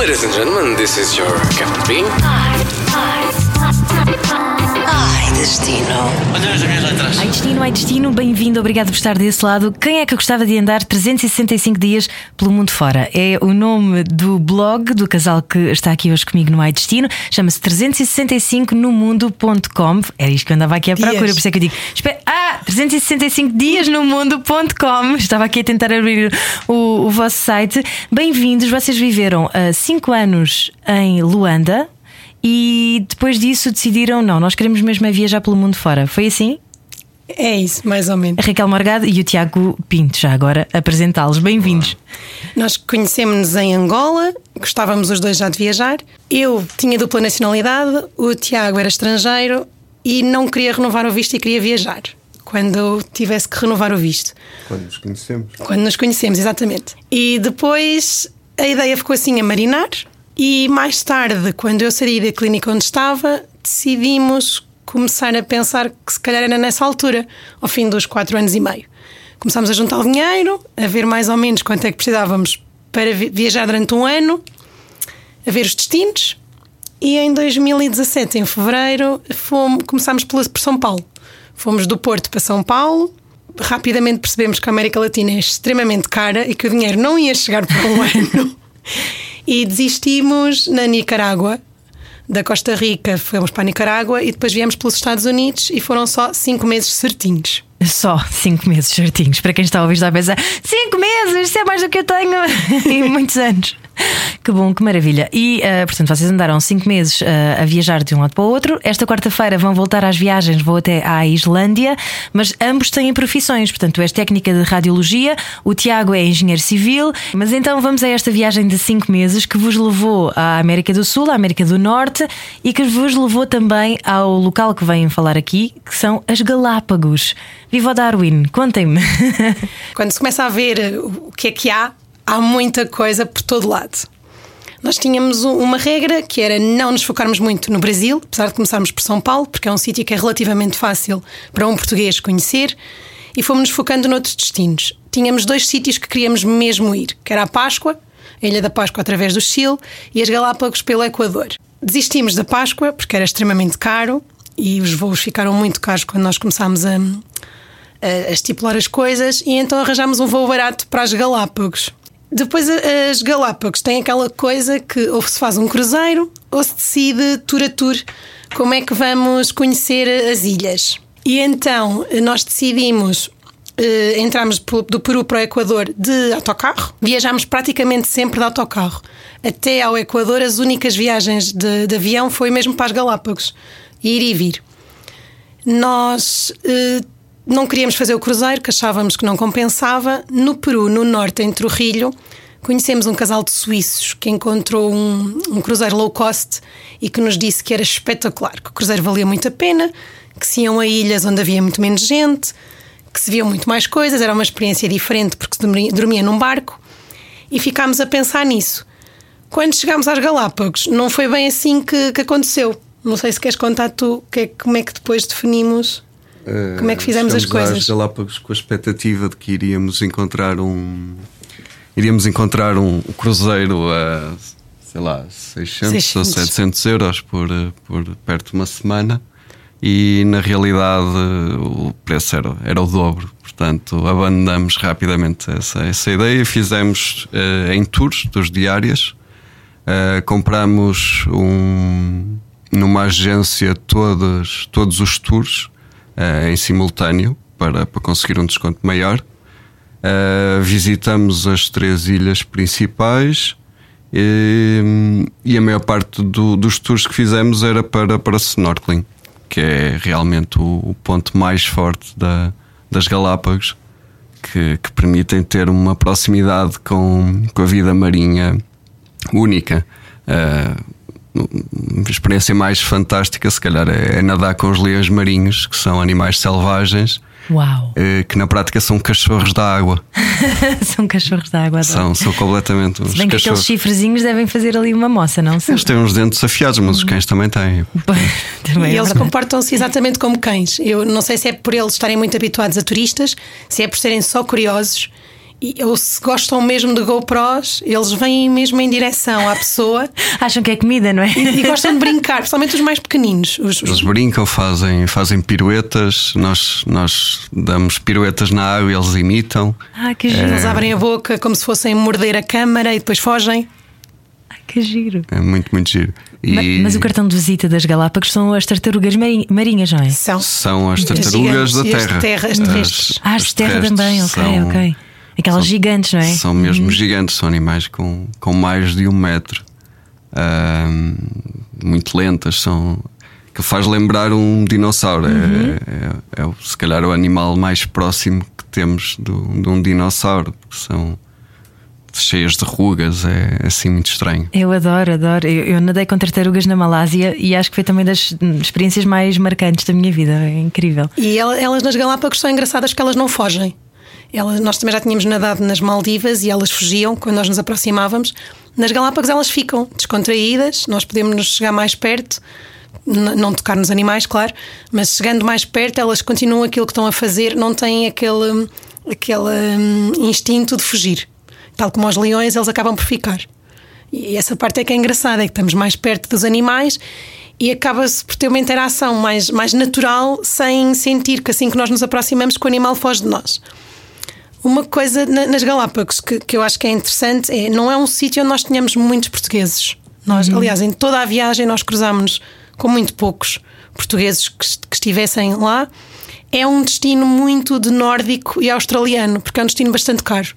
Ladies and gentlemen, this is your Captain Bean. Ai, destino. Olha as minhas letras. Ai destino, ai destino, bem-vindo, obrigado por estar desse lado. Quem é que gostava de andar 365 dias pelo mundo fora? É o nome do blog do casal que está aqui hoje comigo no Ai Destino, chama-se 365nomundo.com. Era isto que eu andava aqui à procura, Dias. por isso é que eu digo: espera, ah, 365 dias no mundo.com. Estava aqui a tentar abrir o, o vosso site. Bem-vindos, vocês viveram 5 anos em Luanda. E depois disso decidiram, não, nós queremos mesmo é viajar pelo mundo fora. Foi assim? É isso, mais ou menos. A Raquel Morgado e o Tiago Pinto, já agora apresentá-los. Bem-vindos. Nós conhecemos-nos em Angola, gostávamos os dois já de viajar. Eu tinha dupla nacionalidade, o Tiago era estrangeiro e não queria renovar o visto e queria viajar. Quando eu tivesse que renovar o visto. Quando nos conhecemos. Quando nos conhecemos, exatamente. E depois a ideia ficou assim a marinar. E mais tarde, quando eu saí da clínica onde estava, decidimos começar a pensar que se calhar era nessa altura, ao fim dos quatro anos e meio. Começámos a juntar o dinheiro, a ver mais ou menos quanto é que precisávamos para vi- viajar durante um ano, a ver os destinos. E em 2017, em fevereiro, fomos, começámos por São Paulo. Fomos do Porto para São Paulo. Rapidamente percebemos que a América Latina é extremamente cara e que o dinheiro não ia chegar por um ano. E desistimos na Nicarágua. Da Costa Rica fomos para a Nicarágua e depois viemos pelos Estados Unidos e foram só cinco meses certinhos. Só cinco meses certinhos. Para quem está a ouvir, a pensar: cinco meses, isso é mais do que eu tenho em muitos anos. Que bom, que maravilha. E, ah, portanto, vocês andaram cinco meses ah, a viajar de um lado para o outro. Esta quarta-feira vão voltar às viagens, vou até à Islândia, mas ambos têm profissões. Portanto, tu és técnica de radiologia, o Tiago é engenheiro civil. Mas então vamos a esta viagem de cinco meses que vos levou à América do Sul, à América do Norte e que vos levou também ao local que vêm falar aqui, que são as Galápagos. Viva Darwin, contem-me. Quando se começa a ver o que é que há, há muita coisa por todo lado. Nós tínhamos um- uma regra que era não nos focarmos muito no Brasil, apesar de começarmos por São Paulo, porque é um sítio que é relativamente fácil para um português conhecer, e fomos-nos focando noutros destinos. Tínhamos dois sítios que queríamos mesmo ir, que era a Páscoa, a Ilha da Páscoa através do Chile, e as Galápagos pelo Equador. Desistimos da Páscoa porque era extremamente caro e os voos ficaram muito caros quando nós começámos a, a, a estipular as coisas e então arranjámos um voo barato para as Galápagos. Depois as Galápagos têm aquela coisa que ou se faz um cruzeiro ou se decide tour a tour como é que vamos conhecer as ilhas. E então nós decidimos eh, entramos do Peru para o Equador de autocarro. Viajámos praticamente sempre de autocarro. Até ao Equador, as únicas viagens de, de avião foi mesmo para as Galápagos. Ir e vir. Nós eh, não queríamos fazer o cruzeiro, que achávamos que não compensava. No Peru, no norte, em Trujillo, conhecemos um casal de suíços que encontrou um, um cruzeiro low cost e que nos disse que era espetacular, que o cruzeiro valia muito a pena, que se iam a ilhas onde havia muito menos gente, que se viam muito mais coisas, era uma experiência diferente porque dormia, num barco e ficámos a pensar nisso. Quando chegámos às Galápagos, não foi bem assim que, que aconteceu. Não sei se queres contar tu que é- como é que depois definimos, como é que fizemos as Chegamos às coisas. Galápagos com a expectativa de que iríamos encontrar um. Iríamos encontrar um cruzeiro a, sei lá, 600, 600. ou 700 euros por, eh, por perto de uma semana e na realidade eh, o preço era, era o dobro. Portanto, abandonamos rapidamente essa, essa ideia e fizemos eh, em tours dos diárias. Uh, compramos um, numa agência todos, todos os tours uh, em simultâneo para, para conseguir um desconto maior. Uh, visitamos as três ilhas principais e, e a maior parte do- dos tours que fizemos era para, para snorkeling, que é realmente o, o ponto mais forte da, das Galápagos, que, que permitem ter uma proximidade com, com a vida marinha única. Uh, uma experiência mais fantástica, se calhar, é, é nadar com os leões marinhos, que são animais selvagens, Uau! eh, que na prática são cachorros da água. São cachorros de água. São, são completamente uns Se bem que aqueles cachorros. chifrezinhos devem fazer ali uma moça, não? Eles têm uns dentes afiados, mas os cães também têm. Também E é eles comportam-se exatamente como cães. Eu não sei se é por eles estarem muito habituados a turistas, se é por serem só curiosos e, ou se gostam mesmo de GoPros, eles vêm mesmo em direção à pessoa Acham que é comida, não é? e gostam de brincar, principalmente os mais pequeninos. Os, os- Eles brincam, fazem, fazem piruetas, nós, nós damos piruetas na água e eles imitam. Ah, que giro. eles abrem a boca como se fossem morder a câmara e depois fogem. Ah, que giro. É muito, muito giro. E Ma- Mas o cartão de visita das Galápagos são as tartarugas mari- marinhas, não é? São. são as As tartarugas gigantes da e as terra. terra- as terrestres. Ah, as de terra também, ok, são- ok. Aquelas são- gigantes, não é? São mesmo gigantes, são animais com, com mais de um metro. Ahm, muito lentas, são. que faz lembrar um dinossauro. É- Uhum. É, é, o- se calhar o animal mais próximo que temos do, de um dinossauro, porque são cheias de rugas, é assim muito estranho. Eu adoro, adoro. Eu, eu nadei com tartarugas na Malásia e acho que foi também das hum, experiências mais marcantes da minha vida. É incrível. E ela- elas nas Galápagos são engraçadas porque elas não fogem. Elas, nós também já tínhamos nadado nas Maldivas e elas fugiam quando nós nos aproximávamos. Nas Galápagos elas ficam descontraídas, nós podemos nos chegar mais perto, não tocar nos animais, claro, mas chegando mais perto elas continuam aquilo que estão a fazer, não têm aquele, aquele hum, instinto de fugir. Tal como os leões, eles acabam por ficar. E essa parte é que é engraçada, é que estamos mais perto dos animais e acaba-se por ter uma interação mais, mais natural, sem sentir que assim que nós nos aproximamos, que o animal foge de nós. Uma coisa na- nas Galápagos que, que eu acho que é interessante é não é um sítio onde nós tenhamos muitos portugueses. Nós, aliás, em toda a viagem nós cruzámos com muito poucos portugueses que, que estivessem lá. É um destino muito de nórdico e australiano, porque é um destino bastante caro.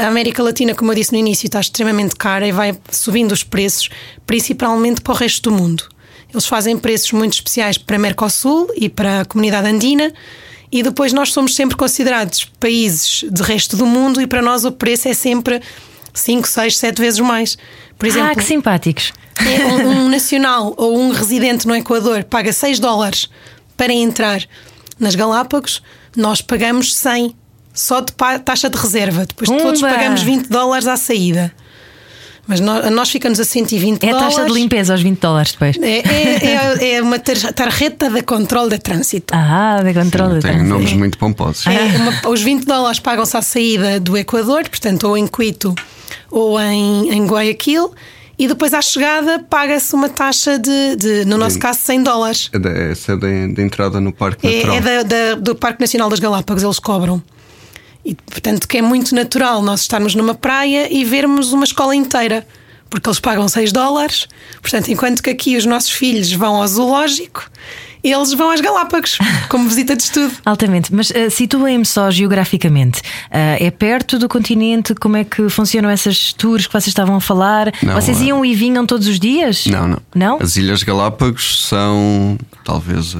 A América Latina, como eu disse no início, está extremamente cara e vai subindo os preços, principalmente para o resto do mundo. Eles fazem preços muito especiais para Mercosul e para a comunidade andina, e depois nós somos sempre considerados países de resto do mundo, e para nós o preço é sempre 5, 6, 7 vezes mais. Por exemplo, ah, que simpáticos. é um, um nacional ou um residente no Equador paga 6 dólares para entrar nas Galápagos, nós pagamos 100 só de taxa de reserva. Depois todos pagamos 20 dólares à saída. Mas nós, nós ficamos a 120 É a dólares. taxa de limpeza aos 20 dólares depois. É, é, é- é uma tar- tarjeta de controle de trânsito. Ah, de controle. Tem nomes muito pomposos. É uma- os 20 dólares pagam-se à saída do Equador, portanto, ou em Quito ou em, em Guayaquil, e depois à chegada paga-se uma taxa de, de, no nosso caso, 100 dólares. É da- Essa é da, da entrada no Parque É, Natural. é da- da- do Parque Nacional das Galápagos, eles cobram. E, portanto, que é muito natural nós estarmos numa praia e vermos uma escola inteira. Porque eles pagam 6 dólares. Portanto, enquanto que aqui os nossos filhos vão ao zoológico, eles vão às Galápagos, como visita de estudo. Altamente, mas uh, situem-me só geograficamente. Uh, é perto do continente? Como é que funcionam essas tours que vocês estavam a falar? Não, vocês é- iam e vinham todos os dias? Não, não. Não? As Ilhas Galápagos são, talvez, eh,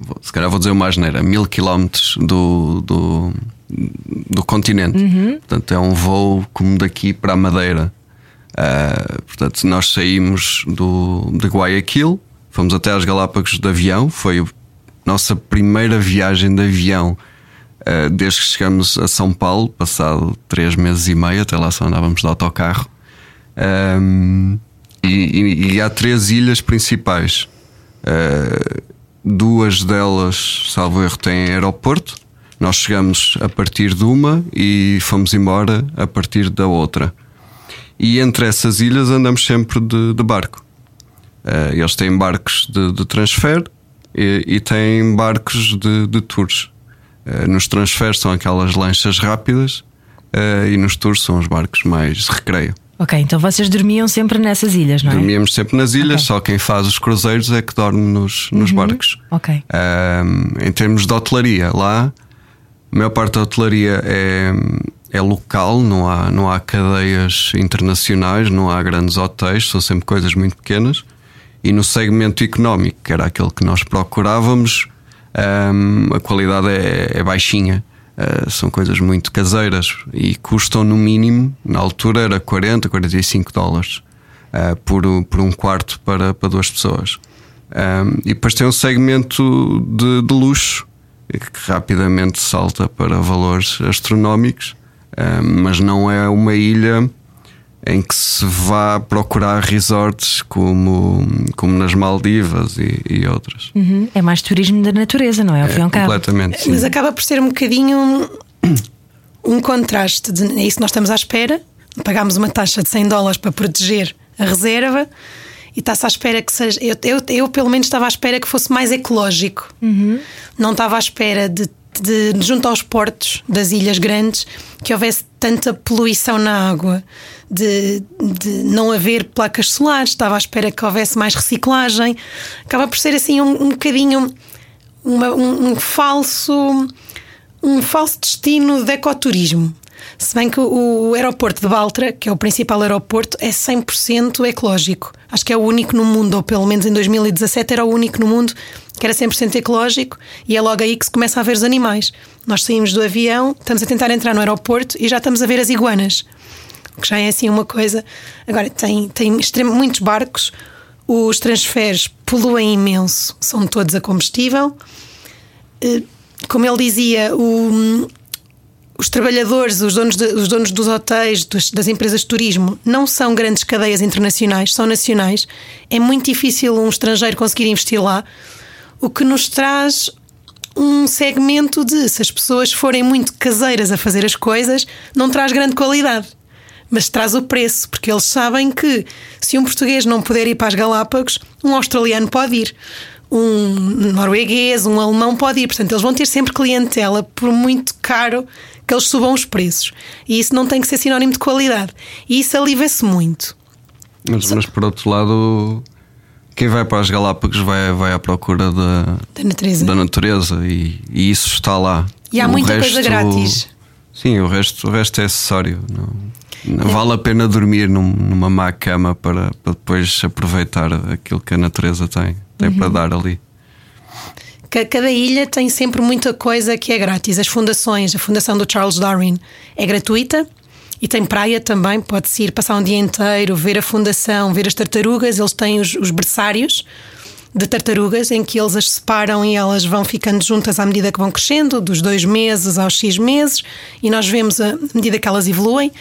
vou- se calhar vou dizer uma asneira, mil quilómetros do, do, do continente. Uhum. Portanto, é um voo como daqui para a Madeira. Ah, portanto, nós saímos do, de Guayaquil, fomos até às Galápagos de avião, foi a nossa primeira viagem de avião. ah, desde que chegamos a São Paulo, passado três meses e meio, até lá só andávamos de autocarro. Um, e, e- e há três ilhas principais. Uh, duas delas, salvo erro, têm aeroporto. Nós chegamos a partir de uma e fomos embora a partir da outra. E entre essas ilhas andamos sempre de, de barco. Uh, eles têm barcos de, de transfer e, e têm barcos de, de tours. Uh, nos transfers são aquelas lanchas rápidas uh, e nos tours são os barcos mais de recreio. Ok, então vocês dormiam sempre nessas ilhas, não é? Dormíamos sempre nas ilhas, Ok. só quem faz os cruzeiros é que dorme nos, nos barcos. Ok. Ahm, em termos de hotelaria, lá a maior parte da hotelaria é, é local, não há, não há cadeias internacionais, não há grandes hotéis, são sempre coisas muito pequenas. E no segmento económico, que era aquele que nós procurávamos, ahm, a qualidade é, é baixinha. Ah, são coisas muito caseiras e custam no mínimo, na altura era 40, 45 dólares ah, por, por um quarto para, para duas pessoas. Um, e depois tem um segmento de, de luxo que rapidamente salta para valores astronómicos, um, mas não é uma ilha em que se vá procurar resorts como, como nas Maldivas e, e outras. Uhum. É mais turismo da natureza, não é? Ao cabo. Completamente. sim. Mas acaba por ser um bocadinho um contraste. De, é isso que nós estamos à espera. Pagámos uma taxa de 100 dólares para proteger a reserva e está-se à espera que seja. Eu, eu, eu, pelo menos, estava à espera que fosse mais ecológico. Não estava à espera de, de, junto aos portos das ilhas grandes, que houvesse tanta poluição na água, de, de não haver placas solares. Estava à espera que houvesse mais reciclagem. Acaba por ser assim um, um bocadinho uma, um, um falso um falso destino de ecoturismo. Se bem que o, aeroporto de Baltra, que é o principal aeroporto, é 100% ecológico. Acho que é o único no mundo, ou pelo menos em 2017 era o único no mundo que era 100% ecológico e é logo aí que se começa a ver os animais. Nós saímos do avião, estamos a tentar entrar no aeroporto e já estamos a ver as iguanas. Que já é assim uma coisa. Agora, tem, tem extremo, muitos barcos, os transferes poluem imenso, são todos a combustível. Eh, Como ele dizia, o, os trabalhadores, os donos, de- os donos dos hotéis, dos- das empresas de turismo, não são grandes cadeias internacionais, são nacionais. É muito difícil um estrangeiro conseguir investir lá, o que nos traz um segmento de se as pessoas forem muito caseiras a fazer as coisas, não traz grande qualidade. Mas traz o preço, porque eles sabem que se um português não puder ir para as Galápagos, um australiano pode ir, um norueguês, um alemão pode ir. Portanto, eles vão ter sempre clientela por muito caro que eles subam os preços. E isso não tem que ser sinónimo de qualidade. E isso alivia-se muito. Mas, mas por outro lado, quem vai para as Galápagos vai, vai à procura da, Da natureza. da natureza e, e isso está lá. E há O muita coisa grátis. Sim, o resto, o resto é acessório. Não, não vale a pena dormir num- numa má cama para, para depois aproveitar aquilo que a natureza tem, tem Uhum. para dar ali. Ca- Cada ilha tem sempre muita coisa que é grátis. As fundações, a fundação do Charles Darwin é gratuita e tem praia também. Pode-se ir passar um dia inteiro, ver a fundação, ver as tartarugas. Eles têm os, os berçários de tartarugas em que eles as separam e elas vão ficando juntas à medida que vão crescendo, dos dois meses aos X meses, e nós vemos a medida que elas evoluem.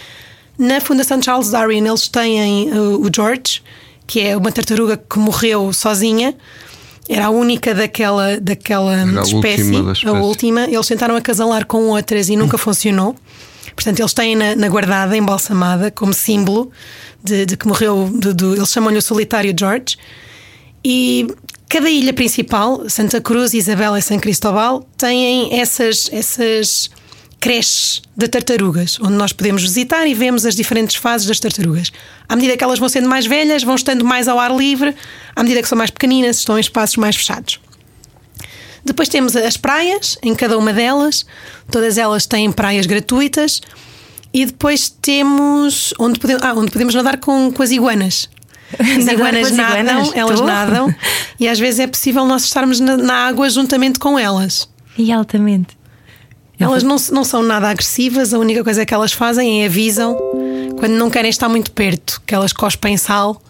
Na Fundação Charles Darwin, eles têm uh, o George, que é uma tartaruga que morreu sozinha. Era a única daquela, daquela Era a espécie, última da a espécie. última. Eles tentaram acasalar com outras e nunca funcionou. Portanto, eles têm na, na guardada, embalsamada, como símbolo de, de que morreu. de- de- eles chamam-lhe o solitário George. E cada ilha principal, Santa Cruz, Isabela e São Cristóbal, têm essas, essas creches de tartarugas, onde nós podemos visitar e vemos as diferentes fases das tartarugas. À medida que elas vão sendo mais velhas, vão estando mais ao ar livre, à medida que são mais pequeninas, estão em espaços mais fechados. Depois temos as praias, em cada uma delas, todas elas têm praias gratuitas. E depois temos onde podemos, ah, onde podemos nadar com, com as iguanas. As iguanas nadam, iguanas? elas nadam e às vezes é possível nós estarmos na, na água juntamente com elas. E altamente. Elas não, não são nada agressivas, a única coisa que elas fazem é avisam quando não querem estar muito perto, que elas cospem sal,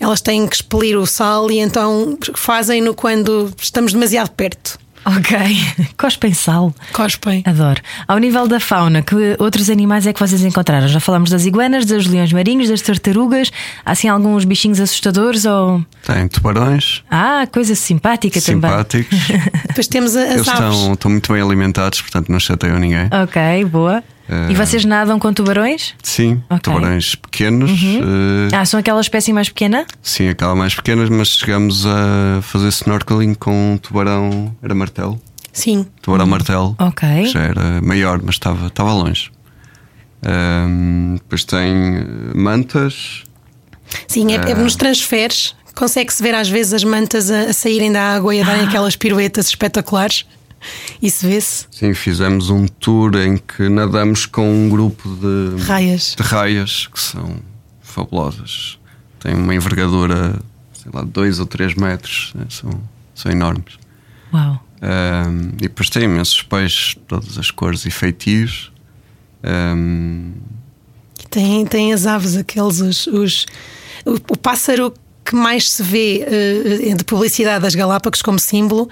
elas têm que expelir o sal e então fazem-no quando estamos demasiado perto. Ok. Cospem sal. Cospem. Adoro. Ao nível da fauna, que outros animais é que vocês encontraram? Já falámos das iguanas, dos leões marinhos, das tartarugas. Há assim alguns bichinhos assustadores ou. Tem tubarões Ah, coisa simpática também. simpáticos. Depois temos as Eles aves. estão, estão muito bem alimentados, portanto não chateiam ninguém. Ok, boa. E vocês nadam com tubarões? Sim, Ok. tubarões pequenos. eh, Ah, são aquela espécie mais pequena? Sim, aquela mais pequenas, mas chegamos a fazer snorkeling com um tubarão. Era martelo? Sim. Tubarão martelo. Ok. Já era maior, mas estava, estava longe. Ahm, depois tem eh, mantas. Sim, é, Ah. é nos transferes. Consegue-se ver às vezes as mantas a, a saírem da água e a Ah. darem aquelas piruetas espetaculares. Isso vê-se. Sim, fizemos um tour em que nadamos com um grupo de Raias. de raias que são fabulosas. Tem uma envergadura, sei lá, 2 ou 3 metros, né? são, são enormes. Uau. Ahm, e depois tem imensos peixes, todas as cores e feitios. E Tem, tem as aves, aqueles. Os, os- o, o pássaro que mais se vê eh, de publicidade das Galápagos como símbolo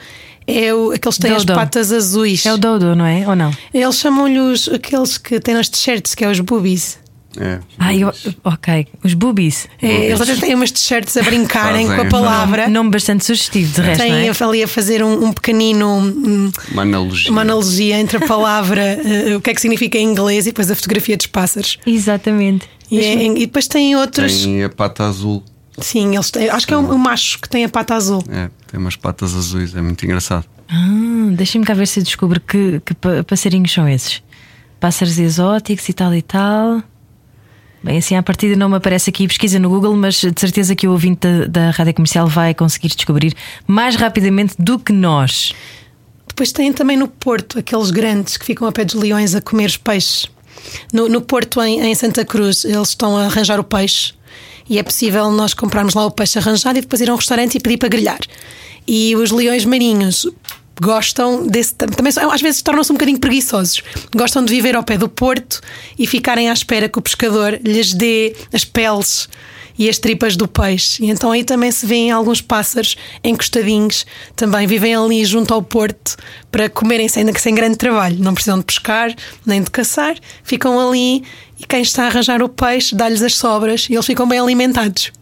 é o, aqueles que têm as patas azuis. É o dodo, não é? Ou não? Eles chamam-lhe os- aqueles que têm nas t-shirts, que é os boobies. É. Ah, eu, ok. Os boobies. É, eles até têm umas t-shirts a brincarem Fazem, com a palavra. Nome bastante sugestivo, de resto. Têm não é? ali a fazer um, um pequenino. um, Uma analogia. uma analogia entre a palavra, eh, o que é que significa em inglês e depois a fotografia dos pássaros. Exatamente. E, é- e depois têm outros. Tem a pata azul. Sim, eles têm, acho que é um, um macho que tem a pata azul. É, tem umas patas azuis, é muito engraçado. Ah, Deixa-me cá ver se eu descubro que, que pa- passarinhos são esses. Pássaros exóticos e tal e tal. Bem, assim, à partida não me aparece aqui pesquisa no Google, mas de certeza que o ouvinte da, da rádio comercial vai conseguir descobrir mais rapidamente do que nós. Depois têm também no Porto aqueles grandes que ficam a pé dos leões a comer os peixes. No, no Porto, em, em Santa Cruz, eles estão a arranjar o peixe e é possível nós comprarmos lá o peixe arranjado e depois ir a um restaurante e pedir para grelhar. E os leões marinhos gostam desse. Também às vezes tornam-se um bocadinho preguiçosos. Gostam de viver ao pé do porto e ficarem à espera que o pescador lhes dê as peles e as tripas do peixe. E então aí também se vêem alguns pássaros encostadinhos, também vivem ali junto ao porto para comerem sem, sem grande trabalho. Não precisam de pescar nem de caçar, ficam ali e quem está a arranjar o peixe dá-lhes as sobras e eles ficam bem alimentados.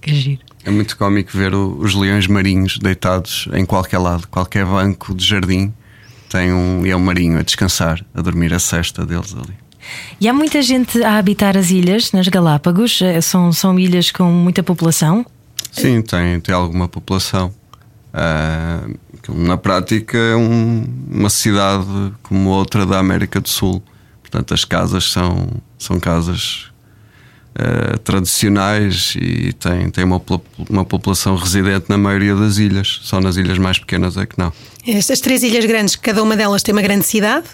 Que giro. É muito cómico ver o- os leões marinhos deitados em qualquer lado, qualquer banco de jardim. Tem um leão marinho a descansar, a dormir a cesta deles ali. E há muita gente a habitar as ilhas, nas Galápagos. Eh, São, são ilhas com muita população. Sim, tem, tem alguma população. Aquilo na prática é um- uma cidade como outra da América do Sul. Portanto, as casas são, são casas ah, tradicionais e tem, tem uma, uma população residente na maioria das ilhas. Só nas ilhas mais pequenas é que não. Estas três ilhas grandes, cada uma delas tem uma grande cidade.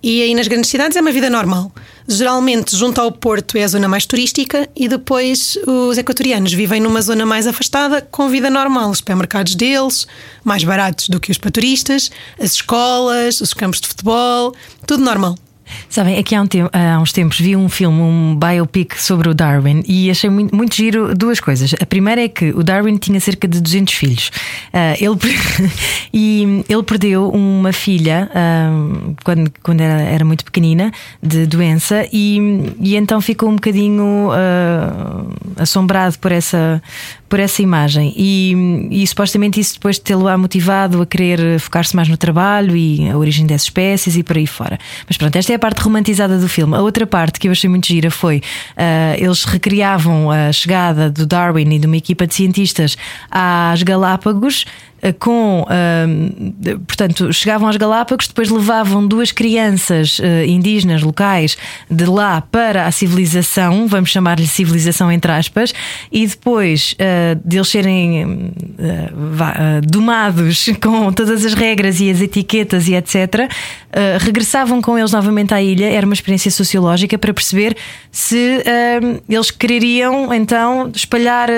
E aí nas grandes cidades é uma vida normal. Geralmente, junto ao Porto é a zona mais turística e depois os equatorianos vivem numa zona mais afastada com vida normal. Os supermercados deles, mais baratos do que os para turistas, as escolas, os campos de futebol, tudo normal. Sabem, aqui há, um há uns tempos vi um filme, um biopic sobre o Darwin e achei muito, muito giro duas coisas. A primeira é que o Darwin tinha cerca de 200 filhos Ah, ele, e ele perdeu uma filha ah, quando, quando era, era muito pequenina de doença e, e então ficou um bocadinho ah, assombrado por essa, por essa imagem e, e supostamente isso depois de tê-lo motivado a querer focar-se mais no trabalho e a origem dessas espécies e por aí fora. Mas pronto, esta é a parte romantizada do filme. A outra parte que eu achei muito gira foi ah, eles recriavam a chegada do Darwin e de uma equipa de cientistas às Galápagos com, ah, de- portanto, chegavam às Galápagos, depois levavam duas crianças ah, indígenas locais de lá para a civilização, vamos chamar-lhe civilização entre aspas, e depois ah, deles serem ah, vá, ah, domados com todas as regras e as etiquetas e etc., regressavam com eles novamente à ilha. Era uma experiência sociológica para perceber se ah, eles quereriam então espalhar,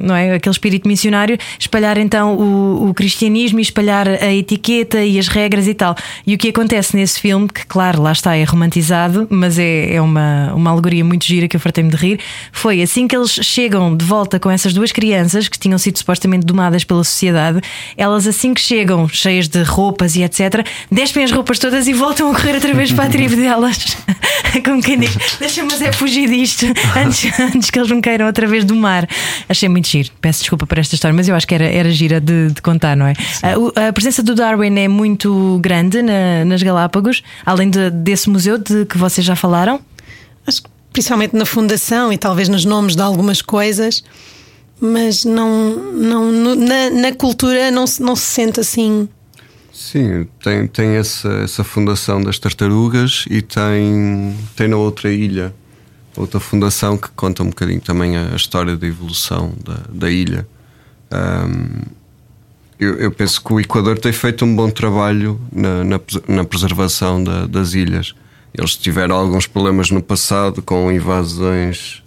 não é? Aquele espírito missionário, espalhar então o, o cristianismo e espalhar a etiqueta e as regras e tal. E o que acontece nesse filme, que claro, lá está, é romantizado, mas é, é uma, uma alegoria muito gira que eu fartei-me de rir, foi assim que eles chegam de volta com essas duas crianças que tinham sido supostamente domadas pela sociedade, elas assim que chegam, cheias de roupas e etc., despem as roupas todas e voltam a correr outra vez para a tribo delas. Como quem diz, deixa-me é fugir disto antes, antes que eles me queiram outra vez do mar. Achei muito giro. Peço desculpa por esta história, mas eu acho que era, era gira de, de contar, não é? A, o- a presença do Darwin é muito grande na- nas Galápagos, além de- desse museu de que vocês já falaram. Acho que principalmente na fundação e talvez nos nomes de algumas coisas, mas não, não no- na, na cultura não se, não se sente assim. Sim, tem, tem essa, essa fundação das tartarugas e tem, tem na outra ilha outra fundação que conta um bocadinho também a, a história da evolução da, da ilha. Ahm, eu, eu penso que o Equador tem feito um bom trabalho na, na, na preservação da- das ilhas. Eles tiveram alguns problemas no passado com invasões,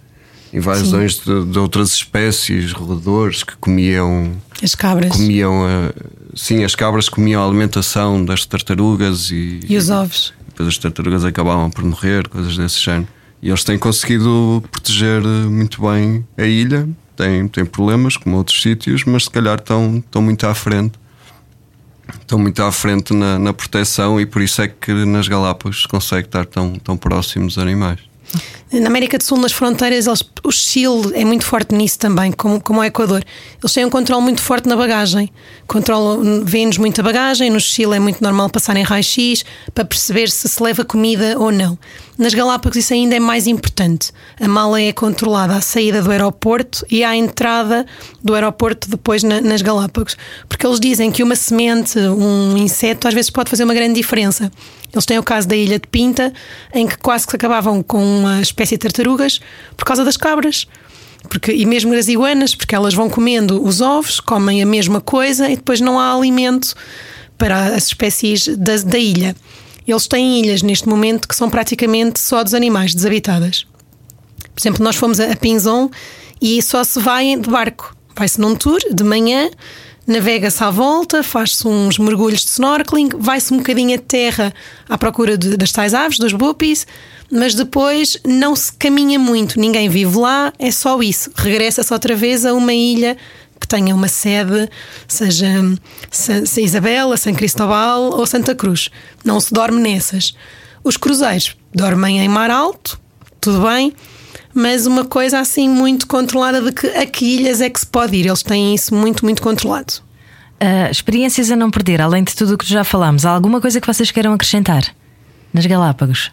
invasões de, de outras espécies, roedores que comiam As cabras comiam a, sim, as cabras comiam a alimentação das tartarugas e, e os ovos. depois as tartarugas acabavam por morrer, coisas desse género. E eles têm conseguido proteger eh, muito bem a ilha. Têm, têm problemas, como outros sítios, mas se calhar estão, estão muito à frente. Estão muito à frente na, na proteção e por isso é que nas Galápagos se consegue estar tão, tão próximos dos animais. Na América do Sul, nas fronteiras, eles, o Chile é muito forte nisso também, como, como o Equador. Eles têm um controle muito forte na bagagem. Controlam, vêem-nos muita bagagem. No Chile é muito normal passarem raio-x para perceber se se leva comida ou não. Nas Galápagos, isso ainda é mais importante. A mala é controlada à saída do aeroporto e à entrada do aeroporto depois na, nas Galápagos. Porque eles dizem que uma semente, um inseto, às vezes pode fazer uma grande diferença. Eles têm o caso da Ilha de Pinta, em que quase que acabavam com uma espécie de tartarugas por causa das cabras. Porque, e mesmo as iguanas, porque elas vão comendo os ovos, comem a mesma coisa e depois não há alimento para as espécies da, da ilha. Eles têm ilhas neste momento que são praticamente só dos animais, desabitadas. Por exemplo, nós fomos a Pinzon e só se vai de barco. Vai-se num tour de manhã navega-se à volta, faz-se uns mergulhos de snorkeling, vai-se um bocadinho a terra à procura de, das tais aves, dos buppies, mas depois não se caminha muito, ninguém vive lá, é só isso. Regressa-se outra vez a uma ilha que tenha uma sede, seja San Isabela, São Cristóbal ou Santa Cruz. Não se dorme nessas. Os cruzeiros dormem em mar alto, tudo bem, mas uma coisa assim muito controlada de que a que ilhas é que se pode ir. Eles têm isso muito, muito controlado. Uh, experiências a não perder, além de tudo o que já falámos, há alguma coisa que vocês queiram acrescentar nas Galápagos?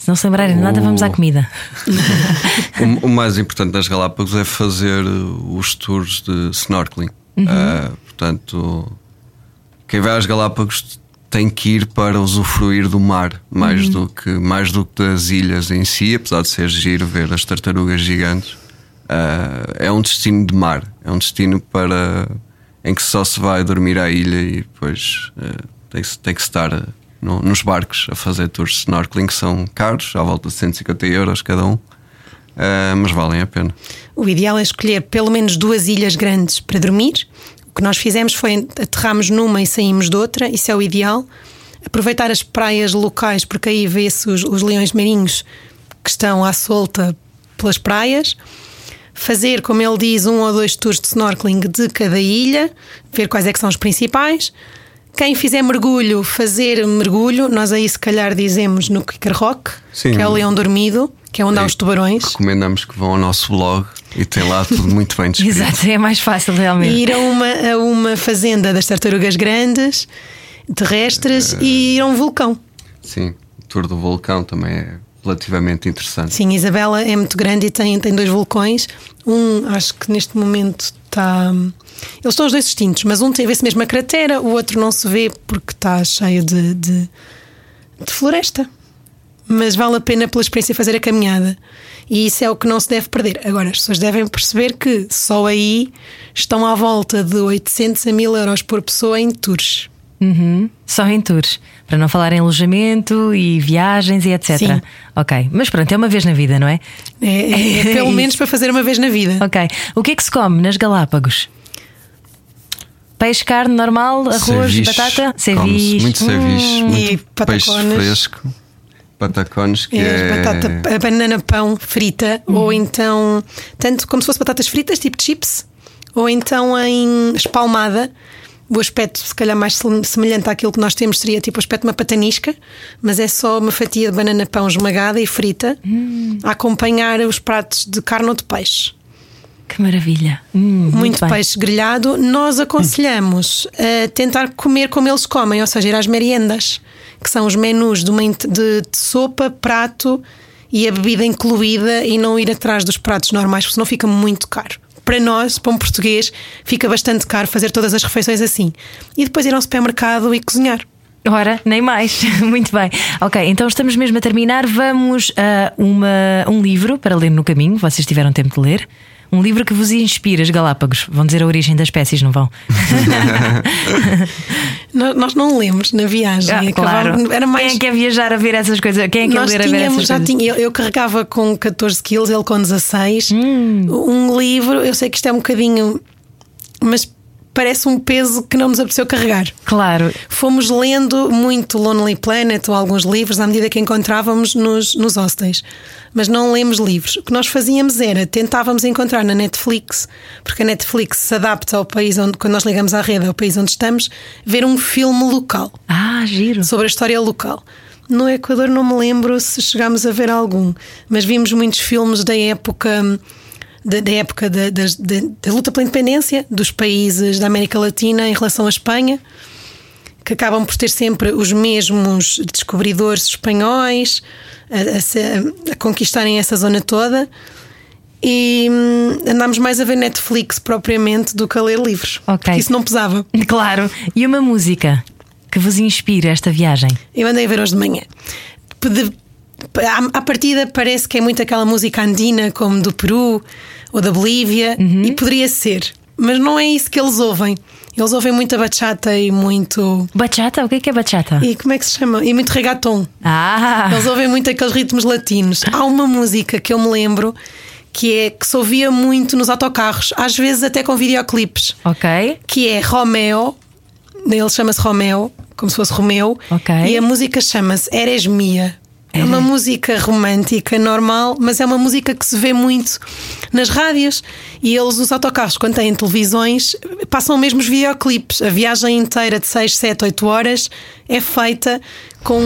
Se não se lembrarem de nada, vamos à comida. o, o, mais importante nas Galápagos é fazer os tours de snorkeling. Uhum. Uh, portanto, quem vai às Galápagos tem que ir para usufruir do mar, mais, uhum. do que, mais do que das ilhas em si, apesar de ser giro ver as tartarugas gigantes. Uh, é um destino de mar, é um destino para em que só se vai dormir à ilha e depois uh, tem, -se, tem que estar uh, no, nos barcos a fazer tours de snorkeling que são caros, à volta de 150 euros cada um. mas valem a pena. O ideal é escolher pelo menos duas ilhas grandes para dormir o que nós fizemos foi aterramos numa e saímos de outra, isso é o ideal. Aproveitar as praias locais, porque aí vê-se os, os leões marinhos que estão à solta pelas praias. Fazer, como ele diz, um ou dois tours de snorkeling de cada ilha, ver quais é que são os principais. Quem fizer mergulho, fazer mergulho, nós aí se calhar dizemos no Kicker Rock, Sim. que é o leão dormido, que é onde há os tubarões. Recomendamos que vão ao nosso blog e tem lá tudo muito bem descrito. Exato, é mais fácil realmente. E ir a uma, a uma fazenda das tartarugas grandes, terrestres, e ir a um vulcão. Sim, o tour do vulcão também é relativamente interessante. Sim, Isabela é muito grande e tem, tem dois vulcões. Um, acho que neste momento está. Eles estão os dois distintos, mas um vê-se mesmo a cratera, o outro não se vê porque está cheio de, de, de floresta mas vale a pena pela experiência fazer a caminhada. E isso é o que não se deve perder. Agora, as pessoas devem perceber que só aí estão à volta de 800 a 1000 euros por pessoa em tours. Uhum. Só em tours, para não falar em alojamento e viagens e etc. Sim. Ok, mas pronto, é uma vez na vida, não é? É, é, é pelo menos para fazer uma vez na vida. Ok. O que é que se come nas Galápagos? Peixe, carne normal, arroz, ceviche. batata, ceviche. Muito ceviche, hum, muito peixe fresco patacones que é, é... Batata, a banana pão frita uhum. ou então tanto como se fosse batatas fritas tipo chips ou então em espalmada o aspecto se calhar mais semelhante àquilo que nós temos seria tipo o aspecto de uma patanisca mas é só uma fatia de banana pão esmagada e frita uhum. a acompanhar os pratos de carne ou de peixe que maravilha! Hum, muito, muito peixe grelhado. Nós aconselhamos a tentar comer como eles comem, ou seja, ir às meriendas que são os menus de, uma, de, de sopa, prato e a bebida incluída e não ir atrás dos pratos normais, porque senão fica muito caro. Para nós, para um português, fica bastante caro fazer todas as refeições assim. E depois ir ao supermercado e cozinhar. Ora, nem mais. Muito bem. Ok, então estamos mesmo a terminar. Vamos a uma, um livro para ler no caminho. Vocês tiveram tempo de ler. Um livro que vos inspira, as Galápagos. Vão dizer a origem das espécies, não vão? Nós não lemos na viagem. Ah, claro. Era mais... Quem é que é viajar a ver essas coisas? Quem é que Nós ler tínhamos, a ver essas já coisas? Tinha, eu, eu, carregava com 14 quilos, ele com 16. Hum. Um livro, eu sei que isto é um bocadinho. Mas parece um peso que não nos apeteceu carregar. Claro. Fomos lendo muito Lonely Planet ou alguns livros à medida que encontrávamos nos, nos hostels, mas não lemos livros. O que nós fazíamos era tentávamos encontrar na Netflix, porque a Netflix se adapta ao país onde, quando nós ligamos à rede, ao país onde estamos, ver um filme local. Ah, giro. Sobre a história local. No Equador não me lembro se chegámos a ver algum, mas vimos muitos filmes da época da, da época da, da, da, luta pela independência dos países da América Latina em relação à Espanha, que acabam por ter sempre os mesmos descobridores espanhóis a, a, a conquistarem essa zona toda. E hum, andámos mais a ver Netflix propriamente do que a ler livros. Ok. Isso não pesava. Claro. E uma música que vos inspira esta viagem? Eu andei a ver hoje de manhã. À, à partida parece que é muito aquela música andina, como do Peru ou da Bolívia, e poderia ser, mas não é isso que eles ouvem. Eles ouvem muita bachata e muito. Bachata? O que é que é bachata? E como é que se chama? E muito reggaeton. Ah! Eles ouvem muito aqueles ritmos latinos. Há uma música que eu me lembro que é que se ouvia muito nos autocarros, às vezes até com videoclipes, Ok. que é Romeo. Ele chama-se Romeo, como se fosse Romeu. Ok. E a música chama-se Eres Mia. É uma música romântica, normal, mas é uma música que se vê muito nas rádios. E eles, os autocarros, quando têm televisões, passam mesmo os videoclipes. A viagem inteira de 6, 7, 8 horas é feita com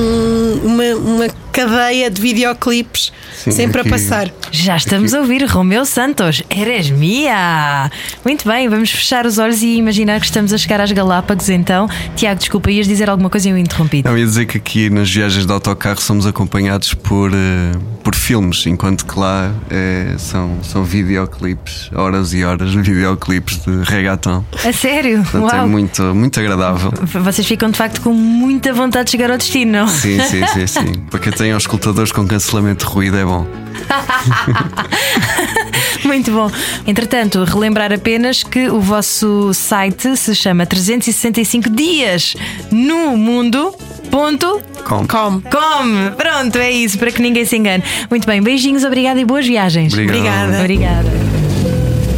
uma, uma cadeia de videoclipes Sim, sempre aqui- a passar. Já estamos a ouvir Romeu Santos, eres minha! Muito bem, vamos fechar os olhos e imaginar que estamos a chegar às Galápagos então. Tiago, desculpa, ias dizer alguma coisa e eu interrompi. Não, ia dizer que aqui nas viagens de autocarro somos acompanhados por, eh, por filmes, enquanto que lá eh, são, são videoclipes, horas e horas de videoclipes de reggaeton. A sério? Portanto, é Uau! muito, muito agradável. Vocês ficam de facto com muita vontade de chegar ao destino, não? Sim, sim, sim, sim. Para quem tem escutadores com cancelamento de ruído é bom. Muito bom. Entretanto, relembrar apenas que o vosso site se chama 365 dias no mundo. Ponto Com. Com. com. Pronto, é isso, para que ninguém se engane. Muito bem, beijinhos, obrigada e boas viagens. Obrigado. Obrigada. Obrigada.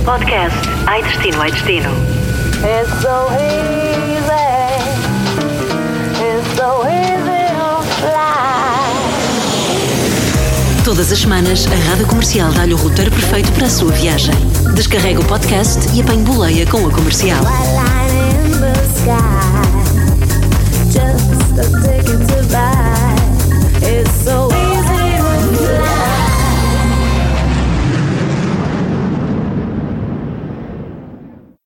Podcast Ai Destino, Ai Destino. So Todas as semanas, a Rádio Comercial dá-lhe o roteiro perfeito para a sua viagem. Descarrega o podcast e apanhe boleia com a comercial. Just a ticket to buy.